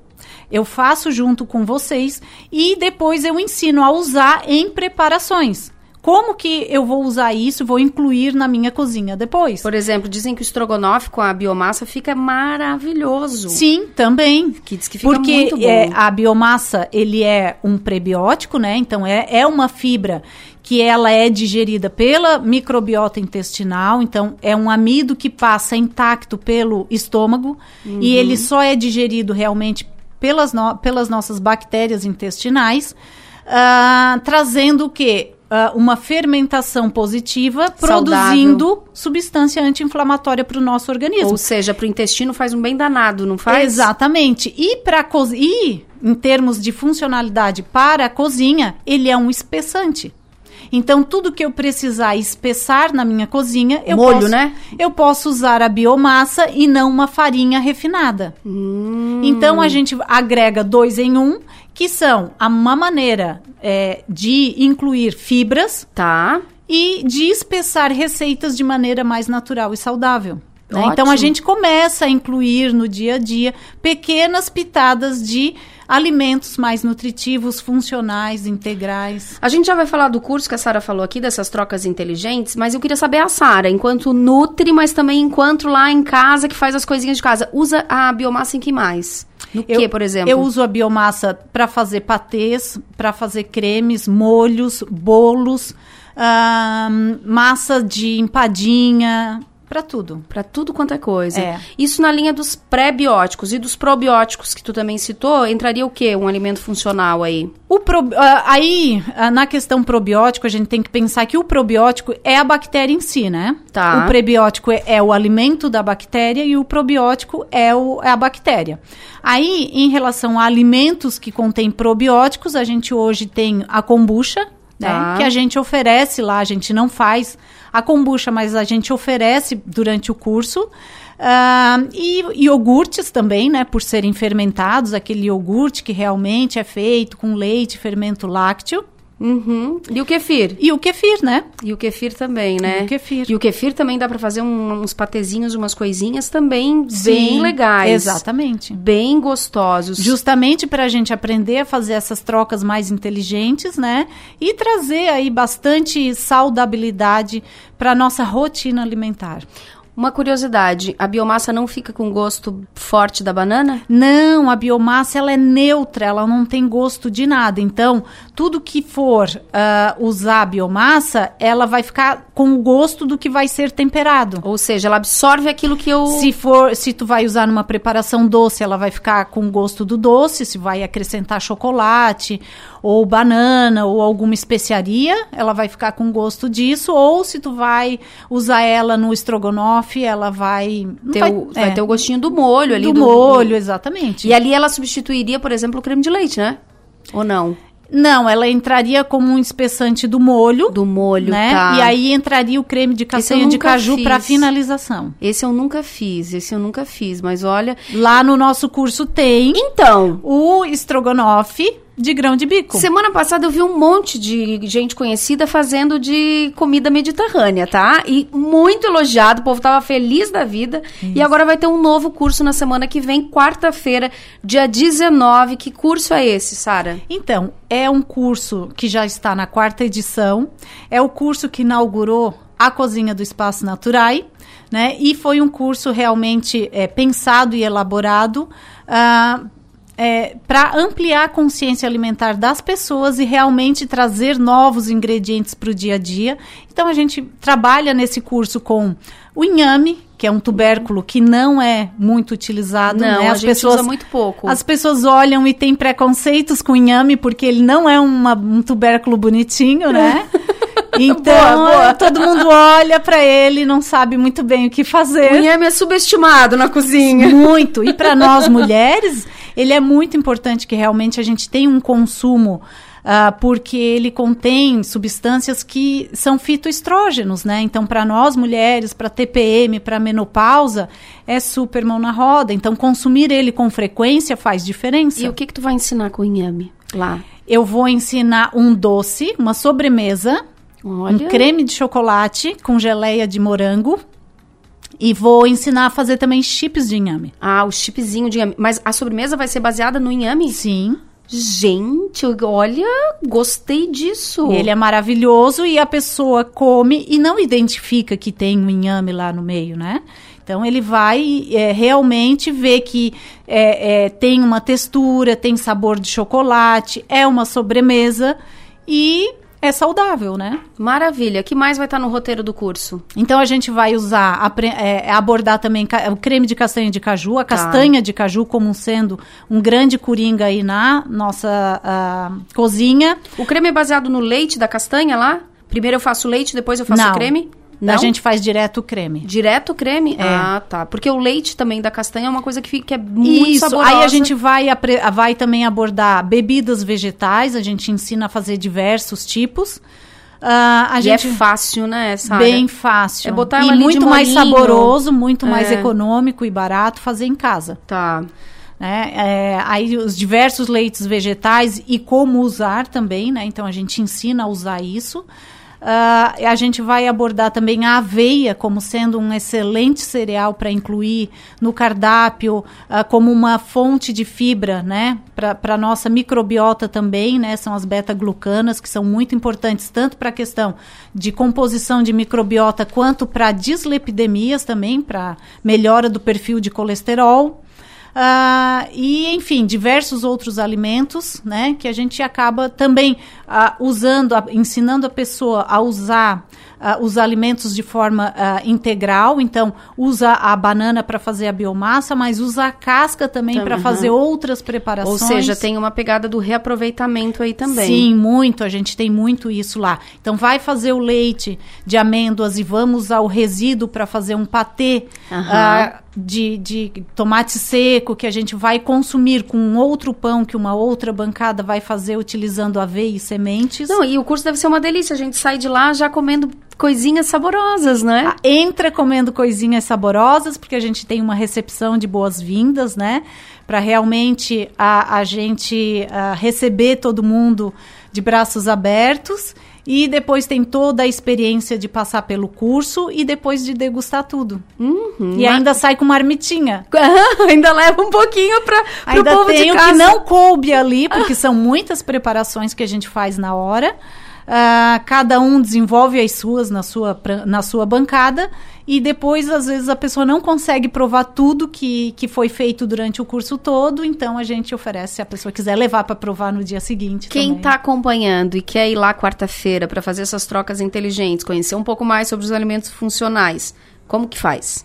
S31: Eu faço junto com vocês e depois eu ensino a usar em preparações. Como que eu vou usar isso, vou incluir na minha cozinha depois?
S1: Por exemplo, dizem que o estrogonofe com a biomassa fica maravilhoso.
S31: Sim, também.
S1: Que diz que fica
S31: Porque
S1: muito bom.
S31: é, a biomassa, ele é um prebiótico, né? Então, é, é uma fibra que ela é digerida pela microbiota intestinal, então é um amido que passa intacto pelo estômago
S1: Uhum.
S31: e ele só é digerido realmente pelas, no- pelas nossas bactérias intestinais, ah, trazendo o quê? Ah, uma fermentação positiva, produzindo substância anti-inflamatória para o nosso organismo.
S1: Ou seja, pro intestino faz um bem danado, não faz?
S31: Exatamente. E para e em termos de funcionalidade para a cozinha, ele é um espessante. Então, tudo que eu precisar espessar na minha cozinha, eu
S1: Molho,
S31: posso,
S1: né?
S31: Eu posso usar a biomassa e não uma farinha refinada.
S1: Hum.
S31: Então, a gente agrega dois em um, que são a- uma maneira é, de incluir fibras
S1: tá.
S31: e de espessar receitas de maneira mais natural e saudável. né? Então a gente começa a incluir no dia a dia pequenas pitadas de alimentos mais nutritivos, funcionais, integrais.
S1: A gente já vai falar do curso que a Sara falou aqui, dessas trocas inteligentes, mas eu queria saber a Sara, enquanto nutri, mas também enquanto lá em casa, que faz as coisinhas de casa, usa a biomassa em que mais? No que, por exemplo?
S31: Eu uso a biomassa para fazer patês, para fazer cremes, molhos, bolos, massa de empadinha, para tudo.
S1: Pra tudo quanto é coisa.
S31: É.
S1: Isso na linha dos pré-bióticos e dos probióticos que tu também citou, entraria o quê? Um alimento funcional aí?
S31: O pro- ah, aí, ah, na questão probiótico, a gente tem que pensar que o probiótico é a bactéria em si, né?
S1: Tá.
S31: O prebiótico é, é o alimento da bactéria e o probiótico é, o- é a bactéria. Aí, em relação a alimentos que contêm probióticos, a gente hoje tem a kombucha, né?
S1: Tá.
S31: Que a gente oferece lá, a gente não faz a kombucha, mas a gente oferece durante o curso. Ah, e iogurtes também, né? Por serem fermentados, aquele iogurte que realmente é feito com leite, fermento lácteo.
S1: Uhum. E o kefir?
S31: E o kefir, né?
S1: E o kefir também, né?
S31: E o kefir.
S1: E o kefir também dá para fazer um, uns patezinhos, umas coisinhas também Sim, bem legais.
S31: Exatamente.
S1: Bem gostosos.
S31: Justamente para a gente aprender a fazer essas trocas mais inteligentes, né? E trazer aí bastante saudabilidade para nossa rotina alimentar.
S1: Uma curiosidade, a biomassa não fica com gosto forte da banana?
S31: Não, a biomassa ela é neutra, ela não tem gosto de nada. Então, tudo que for uh, usar a biomassa, ela vai ficar com o gosto do que vai ser temperado.
S1: Ou seja, ela absorve aquilo que eu...
S31: Se for, se tu vai usar numa preparação doce, ela vai ficar com o gosto do doce, se vai acrescentar chocolate ou banana ou alguma especiaria, ela vai ficar com gosto disso, ou se tu vai usar ela no estrogonofe, ela vai
S1: ter, vai, o, é, vai ter o gostinho do molho ali.
S31: Do, do molho, do... exatamente.
S1: E ali ela substituiria, por exemplo, o creme de leite, né? Ou não?
S31: Não, ela entraria como um espessante do molho.
S1: Do molho,
S31: né?
S1: tá.
S31: E aí entraria o creme de castanha de caju para finalização.
S1: Esse eu nunca fiz, esse eu nunca fiz, mas olha,
S31: lá no nosso curso tem.
S1: Então,
S31: o estrogonofe de grão de bico.
S1: Semana passada eu vi um monte de gente conhecida fazendo de comida mediterrânea, tá? E muito elogiado, o povo tava feliz da vida. Isso. E agora vai ter um novo curso na semana que vem, quarta-feira, dia 19. Que curso é esse, Sara?
S31: Então, é um curso que já está na quarta edição. É o curso que inaugurou a Cozinha do Espaço Naturai, né? E foi um curso realmente é, pensado e elaborado uh, é, para ampliar a consciência alimentar das pessoas e realmente trazer novos ingredientes para o dia a dia. Então a gente trabalha nesse curso com o inhame, que é um tubérculo que não é muito utilizado.
S1: Não,
S31: né?
S1: As a gente pessoas, usa muito pouco.
S31: As pessoas olham e têm preconceitos com o inhame porque ele não é uma, um tubérculo bonitinho, né? Então, boa, boa. todo mundo olha para ele e não sabe muito bem o que fazer.
S1: O inhame é subestimado na cozinha.
S31: Muito. E para nós mulheres, ele é muito importante que realmente a gente tenha um consumo Uh, porque ele contém substâncias que são fitoestrógenos, né? Então, para nós mulheres, para TPM, para menopausa, é super mão na roda. Então, consumir ele com frequência faz diferença.
S1: E o que que tu vai ensinar com o inhame lá?
S31: Eu vou ensinar um doce, uma sobremesa, Olha. um creme de chocolate com geleia de morango e vou ensinar a fazer também chips de inhame.
S1: Ah, o chipzinho de inhame. Mas a sobremesa vai ser baseada no inhame?
S31: Sim.
S1: Gente, olha, gostei disso.
S31: Ele é maravilhoso e a pessoa come e não identifica que tem um inhame lá no meio, né? Então ele vai é, realmente ver que é, é, tem uma textura, tem sabor de chocolate, é uma sobremesa e é saudável, né?
S1: Maravilha. que mais vai estar no roteiro do curso?
S31: Então a gente vai usar, é, abordar também o creme de castanha de caju, a tá. castanha de caju como sendo um grande coringa aí na nossa uh, cozinha.
S1: O creme é baseado no leite da castanha lá? Primeiro eu faço leite, depois eu faço
S31: Não.
S1: o creme?
S31: Não? A gente faz direto o creme.
S1: Direto o creme?
S31: É.
S1: Ah, tá. Porque o leite também da castanha é uma coisa que, fica, que é muito
S31: Isso.
S1: saborosa.
S31: Aí a gente vai, vai também abordar bebidas vegetais, a gente ensina a fazer diversos tipos. Uh, a
S1: e
S31: gente...
S1: é fácil, né, Sarah?
S31: Bem fácil.
S1: É botar
S31: e muito mais saboroso, muito
S1: é.
S31: mais econômico e barato fazer em casa.
S1: Tá.
S31: Né? É, aí os diversos leites vegetais e como usar também, né? Então a gente ensina a usar isso. Uh, a gente vai abordar também a aveia como sendo um excelente cereal para incluir no cardápio, uh, como uma fonte de fibra, né? Para a nossa microbiota também, né? São as beta-glucanas, que são muito importantes, tanto para a questão de composição de microbiota, quanto para dislipidemias também, para melhora do perfil de colesterol. Uh, e, enfim, diversos outros alimentos, né? Que a gente acaba também uh, usando, ensinando a pessoa a usar uh, os alimentos de forma uh, integral. Então, usa a banana para fazer a biomassa, mas usa a casca também para fazer outras preparações.
S1: Ou seja, tem uma pegada do reaproveitamento aí também.
S31: Sim, muito. A gente tem muito isso lá. Então, vai fazer o leite de amêndoas e vamos usar o resíduo para fazer um patê. Uh, de, de, tomate seco que a gente vai consumir com outro pão que uma outra bancada vai fazer utilizando aveia e sementes.
S1: Não, e o curso deve ser uma delícia. A gente sai de lá já comendo coisinhas saborosas, né?
S31: Ah, entra comendo coisinhas saborosas, porque a gente tem uma recepção de boas-vindas, né? Para realmente a, a gente a receber todo mundo de braços abertos. E depois tem toda a experiência de passar pelo curso e depois de degustar tudo.
S1: Uhum,
S31: e ainda sai com marmitinha.
S1: ainda leva um pouquinho para o povo
S31: tem
S1: de
S31: o
S1: casa.
S31: que não coube ali, porque são muitas preparações que a gente faz na hora. Uh, cada um desenvolve as suas na sua, na sua bancada e depois, às vezes, a pessoa não consegue provar tudo que, que foi feito durante o curso todo, então a gente oferece, se a pessoa quiser levar para provar no dia seguinte.
S1: Quem está acompanhando e quer ir lá quarta-feira para fazer essas trocas inteligentes, conhecer um pouco mais sobre os alimentos funcionais, como que faz?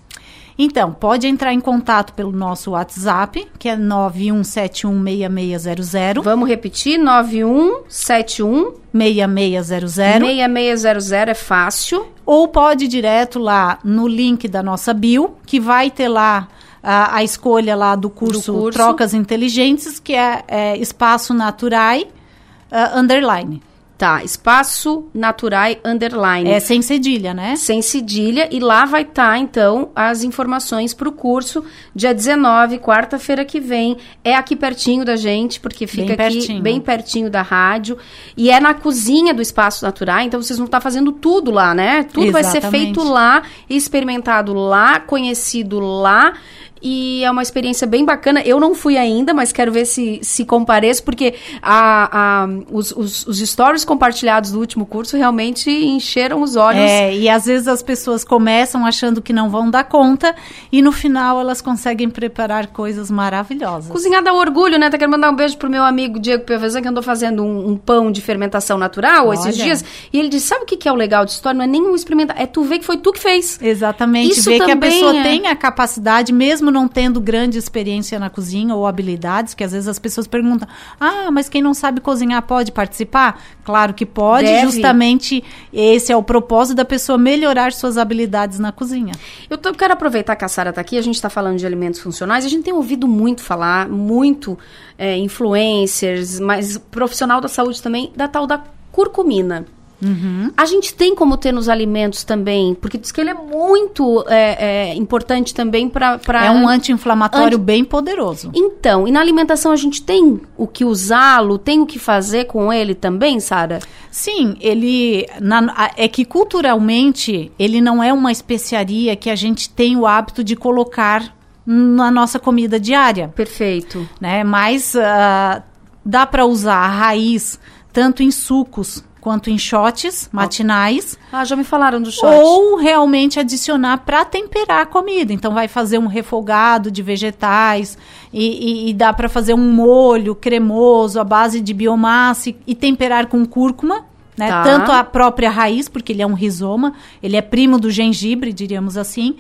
S31: Então, pode entrar em contato pelo nosso WhatsApp, que é 91716600.
S1: Vamos repetir, 9171
S31: 6600.
S1: 6600 é fácil.
S31: Ou pode ir direto lá no link da nossa bio, que vai ter lá a, a escolha lá do curso,
S1: do curso,
S31: Trocas Inteligentes, que é, é Espaço Naturai uh, Underline.
S1: Tá, espaço naturai underline.
S31: É sem cedilha, né?
S1: Sem cedilha. E lá vai estar, tá, então, as informações para o curso, dia 19, quarta-feira que vem. É aqui pertinho da gente, porque fica
S31: bem
S1: aqui
S31: pertinho.
S1: bem pertinho da rádio. E é na cozinha do Espaço Naturai, então vocês vão estar tá fazendo tudo lá, né? Tudo
S31: Exatamente.
S1: vai ser feito lá, experimentado lá, conhecido lá. E é uma experiência bem bacana. Eu não fui ainda, mas quero ver se, se compareço, porque a, a, os, os, os stories compartilhados do último curso realmente encheram os olhos.
S31: É, e às vezes as pessoas começam achando que não vão dar conta, e no final elas conseguem preparar coisas maravilhosas.
S1: Cozinhar dá orgulho, né? Tá querendo mandar um beijo pro meu amigo Diego Pevezan, que andou fazendo um, um, pão de fermentação natural Olha. esses dias. E ele disse: sabe o que, é o legal de história? Não é nem um experimentar, é tu ver que foi tu que fez.
S31: Exatamente.
S1: Isso
S31: ver que a pessoa
S1: é...
S31: tem a capacidade, mesmo não tendo grande experiência na cozinha ou habilidades, que às vezes as pessoas perguntam: ah, mas quem não sabe cozinhar pode participar? Claro que pode,
S1: Deve.
S31: justamente esse é o propósito da pessoa melhorar suas habilidades na cozinha.
S1: Eu tô, quero aproveitar que a Sara está aqui, a gente está falando de alimentos funcionais, a gente tem ouvido muito falar, muito é, influencers, mas profissional da saúde também, da tal da curcumina.
S31: Uhum.
S1: A gente tem como ter nos alimentos também, porque diz que ele é muito é, é, importante também para.
S31: É um anti-inflamatório anti... bem poderoso.
S1: Então, e na alimentação a gente tem o que usá-lo, tem o que fazer com ele também, Sara?
S31: Sim, ele. Na, é que culturalmente ele não é uma especiaria que a gente tem o hábito de colocar na nossa comida diária.
S1: Perfeito.
S31: Né? Mas uh, dá para usar a raiz tanto em sucos quanto em shots matinais.
S1: Ah, já me falaram do shot.
S31: Ou realmente adicionar para temperar a comida. Então vai fazer um refogado de vegetais e, e, e dá para fazer um molho cremoso à base de biomassa e, e temperar com cúrcuma. Né?
S1: Tá.
S31: Tanto a própria raiz, porque ele é um rizoma, ele é primo do gengibre, diríamos assim,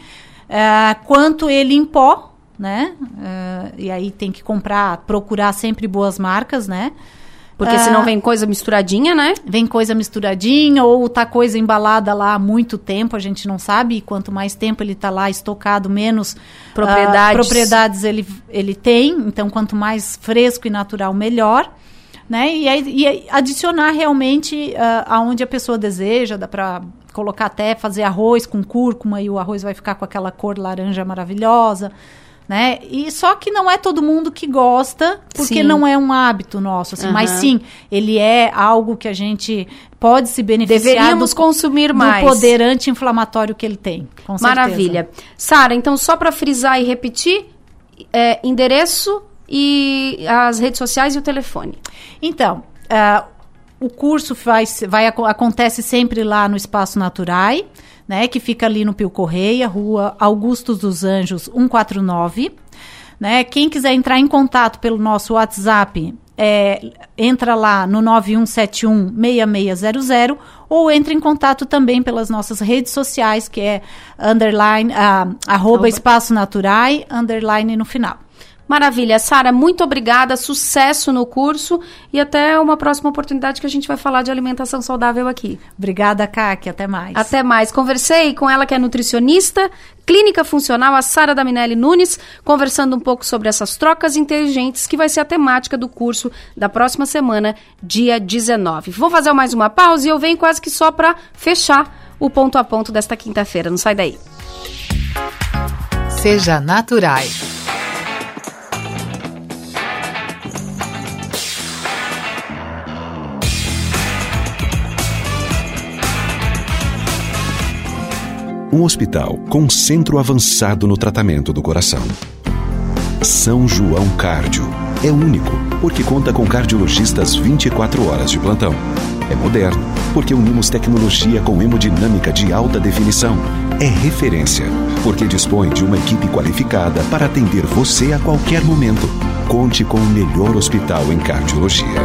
S31: uh, quanto ele em pó, né? Uh, e aí tem que comprar, procurar sempre boas marcas, né?
S1: Porque
S31: Ah.
S1: senão vem coisa misturadinha, né?
S31: Vem coisa misturadinha ou tá coisa embalada lá há muito tempo, a gente não sabe. E quanto mais tempo ele tá lá estocado, menos ah,
S1: Propriedades.
S31: propriedades ele, ele tem. Então, quanto mais fresco e natural, melhor. Né? E, aí, e adicionar realmente ah, aonde a pessoa deseja, dá para colocar até fazer arroz com cúrcuma e o arroz vai ficar com aquela cor laranja maravilhosa. Né? E só que não é todo mundo que gosta, porque
S1: Sim.
S31: não é um hábito nosso, assim, mas
S1: Aham.
S31: sim, ele é algo que a gente pode se beneficiar
S1: Deveríamos
S31: do,
S1: consumir
S31: do
S1: mais.
S31: poder anti-inflamatório que ele tem.
S1: Maravilha. Sara, então só para frisar e repetir, é, endereço e as redes sociais e o telefone.
S31: Então, ah, o curso faz, vai, aco- acontece sempre lá no Espaço Naturai, né, que fica ali no Pio Correia, rua Augustos dos Anjos, 149. Né? Quem quiser entrar em contato pelo nosso WhatsApp, é, entra lá no 9171-6600 ou entra em contato também pelas nossas redes sociais, que é underline, ah, arroba Espaço Naturai, underline no final.
S1: Maravilha. Sara, muito obrigada, sucesso no curso e até uma próxima oportunidade que a gente vai falar de alimentação saudável aqui.
S31: Obrigada, Kaki. Até mais.
S1: Até mais. Conversei com ela que é nutricionista, clínica funcional, a Sara Daminelli Nunes, conversando um pouco sobre essas trocas inteligentes, que vai ser a temática do curso da próxima semana, dia 19. Vou fazer mais uma pausa e eu venho quase que só para fechar o ponto a ponto desta quinta-feira. Não sai daí.
S25: Seja Naturais.
S32: Um hospital com centro avançado no tratamento do coração. São João Cardio. É único, porque conta com cardiologistas 24 horas de plantão. É moderno, porque unimos tecnologia com hemodinâmica de alta definição. É referência, porque dispõe de uma equipe qualificada para atender você a qualquer momento. Conte com o melhor hospital em cardiologia.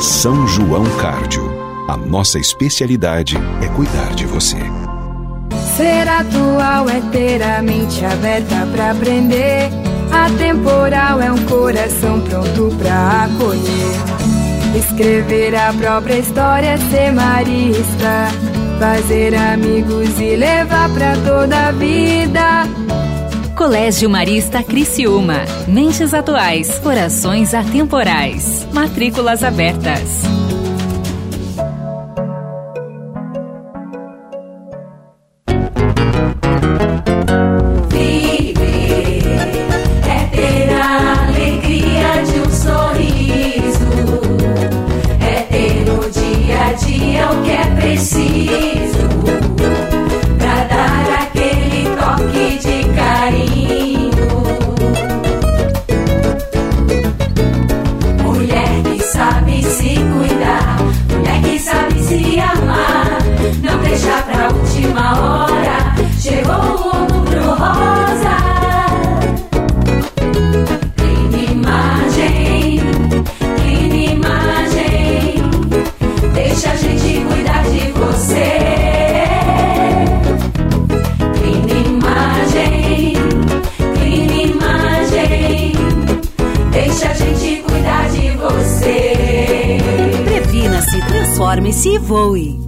S32: São João Cardio. A nossa especialidade é cuidar de você.
S10: Ser atual é ter a mente aberta para aprender. Atemporal é um coração pronto pra acolher. Escrever a própria história, ser marista. Fazer amigos e levar pra toda a vida.
S33: Colégio Marista Criciúma. Mentes atuais, corações atemporais. Matrículas abertas.
S34: Gente cuidar de você. Clean imagem, clean imagem. Deixa a gente cuidar de você.
S35: Previna-se, transforme-se e voe.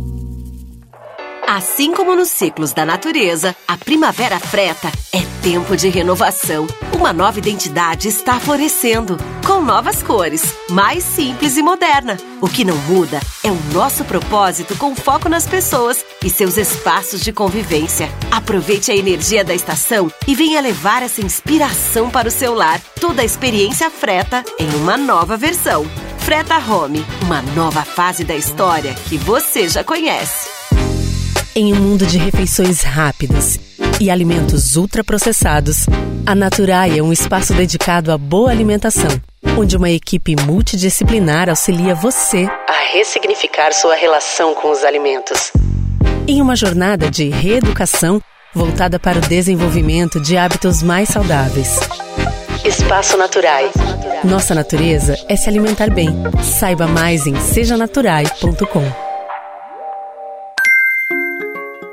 S36: Assim como nos ciclos da natureza, a primavera freta é tempo de renovação. Uma nova identidade está florescendo, com novas cores, mais simples e moderna. O que não muda é o nosso propósito com foco nas pessoas e seus espaços de convivência. Aproveite a energia da estação e venha levar essa inspiração para o seu lar. Toda a experiência freta em uma nova versão. Freta Home, uma nova fase da história que você já conhece.
S21: Em um mundo de refeições rápidas e alimentos ultraprocessados, a Naturai é um espaço dedicado à boa alimentação, onde uma equipe multidisciplinar auxilia você a ressignificar sua relação com os alimentos. Em uma jornada de reeducação voltada para o desenvolvimento de hábitos mais saudáveis. Espaço Naturai. Nossa natureza é se alimentar bem. Saiba mais em sejanaturai.com.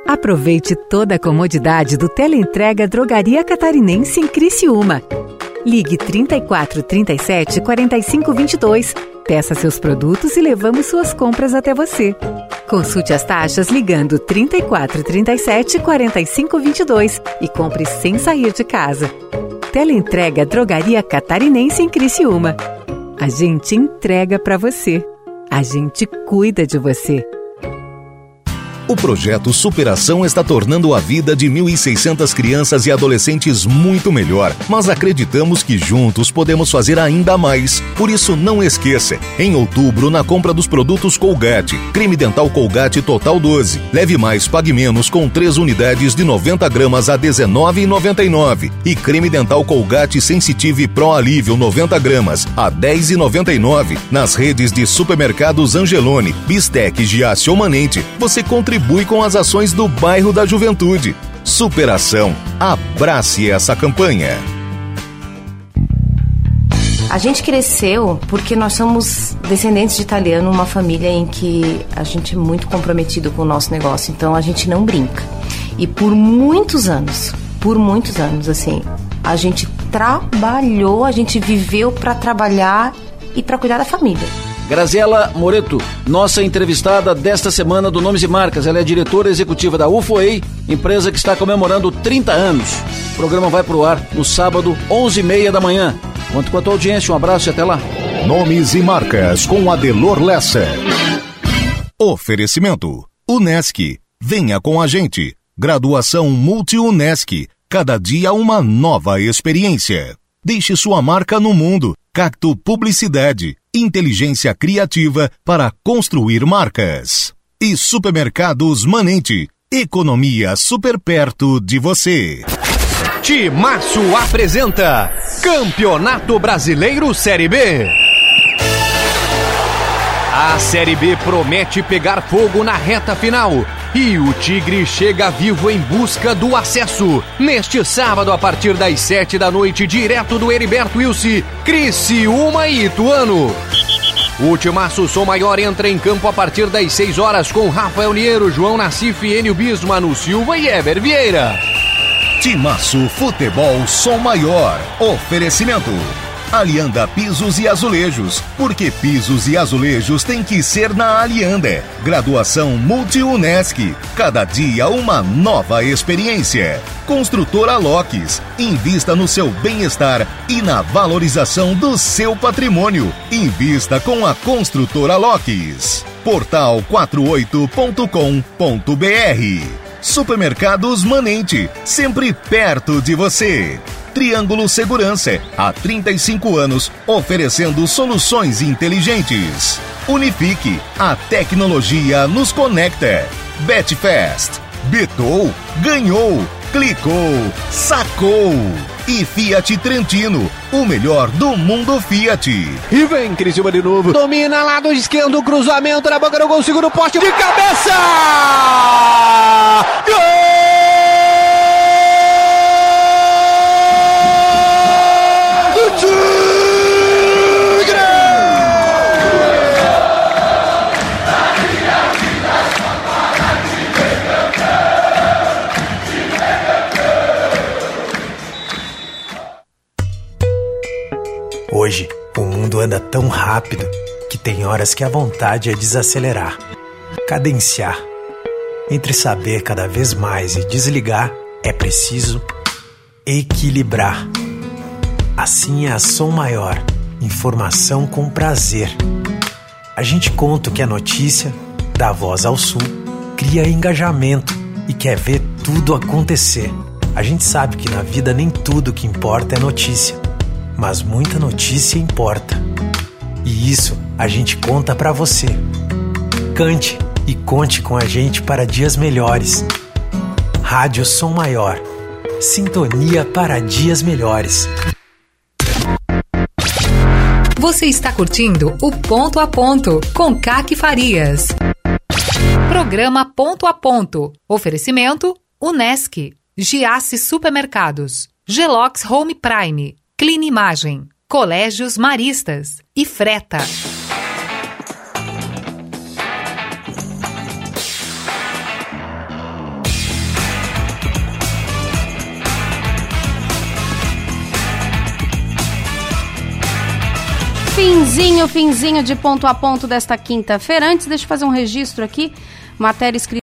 S25: Aproveite toda a comodidade do Teleentrega Drogaria Catarinense em Criciúma. Ligue 34 37 45 22. Peça seus produtos e levamos suas compras até você. Consulte as taxas ligando 34 37 45 22 e compre sem sair de casa. Teleentrega Drogaria Catarinense em Criciúma. A gente entrega para você. A gente cuida de você.
S4: O projeto Superação está tornando a vida de 1.600 crianças e adolescentes muito melhor, mas acreditamos que juntos podemos fazer ainda mais. Por isso, não esqueça: em outubro, na compra dos produtos Colgate, creme dental Colgate Total 12, leve mais, pague menos com 3 unidades de 90 gramas a R$ 19,99 e creme dental Colgate Sensitive Pro Alívio 90 gramas a R$ 10,99 nas redes de supermercados Angelone, Bistec, Giasse ou Manente. Você contribui com as ações do bairro da Juventude. Superação. Abrace essa campanha.
S37: A gente cresceu porque nós somos descendentes de italiano, uma família em que a gente é muito comprometido com o nosso negócio, então a gente não brinca. E por muitos anos, por muitos anos, assim, a gente trabalhou, a gente viveu para trabalhar e para cuidar da família.
S38: Graziela Moreto, nossa entrevistada desta semana do Nomes e Marcas. Ela é diretora executiva da UFOEI, empresa que está comemorando 30 anos. O programa vai pro ar no sábado, 11h30 da manhã. Conto com a tua audiência, um abraço e até lá.
S32: Nomes e Marcas com Adelor Lessa. Oferecimento: Unesc.
S4: Venha com a gente. Graduação Multi-UNESC. Cada dia uma nova experiência. Deixe sua marca no mundo. Cacto Publicidade. Inteligência criativa para construir marcas. E Supermercados Manente. Economia super perto de você.
S38: Timaço apresenta Campeonato Brasileiro Série B. A Série B promete pegar fogo na reta final. E o Tigre chega vivo em busca do acesso. Neste sábado, a partir das sete da noite, direto do Heriberto Wilson, Criciúma e Ituano. O Timaço Som Maior entra em campo a partir das 6 horas com Rafael Niero, João Nassif, Enio Bismo, Manu Silva e Ever Vieira.
S4: Timaço Futebol Som Maior. Oferecimento. Alianda Pisos e Azulejos, porque pisos e azulejos tem que ser na Alianda. Graduação Multi-UNESC, cada dia uma nova experiência. Construtora Locks, invista no seu bem-estar e na valorização do seu patrimônio. Invista com a Construtora Locks. Portal 48.com.br Supermercados Manente, sempre perto de você. Triângulo Segurança, há 35 anos, oferecendo soluções inteligentes. Unifique, a tecnologia nos conecta. Betfest, betou, ganhou, clicou, sacou. E Fiat Trentino, o melhor do mundo Fiat.
S38: E vem Criciúma de novo. Domina lado esquerdo, cruzamento na boca do gol, seguro poste de cabeça!
S13: Hoje, o mundo anda tão rápido que tem horas que a vontade é desacelerar, cadenciar. Entre saber cada vez mais e desligar, é preciso equilibrar. Assim é a Som Maior, informação com prazer. A gente conta o que é notícia, dá voz ao sul, cria engajamento e quer ver tudo acontecer. A gente sabe que na vida nem tudo que importa é notícia mas muita notícia importa. E isso a gente conta para você. Cante e conte com a gente para dias melhores. Rádio Som Maior. Sintonia para dias melhores.
S2: Você está curtindo o Ponto a Ponto com Caque Farias. Programa Ponto a Ponto. Oferecimento Unesc, Giasse Supermercados, Gelox Home Prime. Clean Imagem, Colégios Maristas e Freta.
S1: Finzinho, finzinho de ponto a ponto desta quinta-feira. Antes, deixa eu fazer um registro aqui. Matéria escrita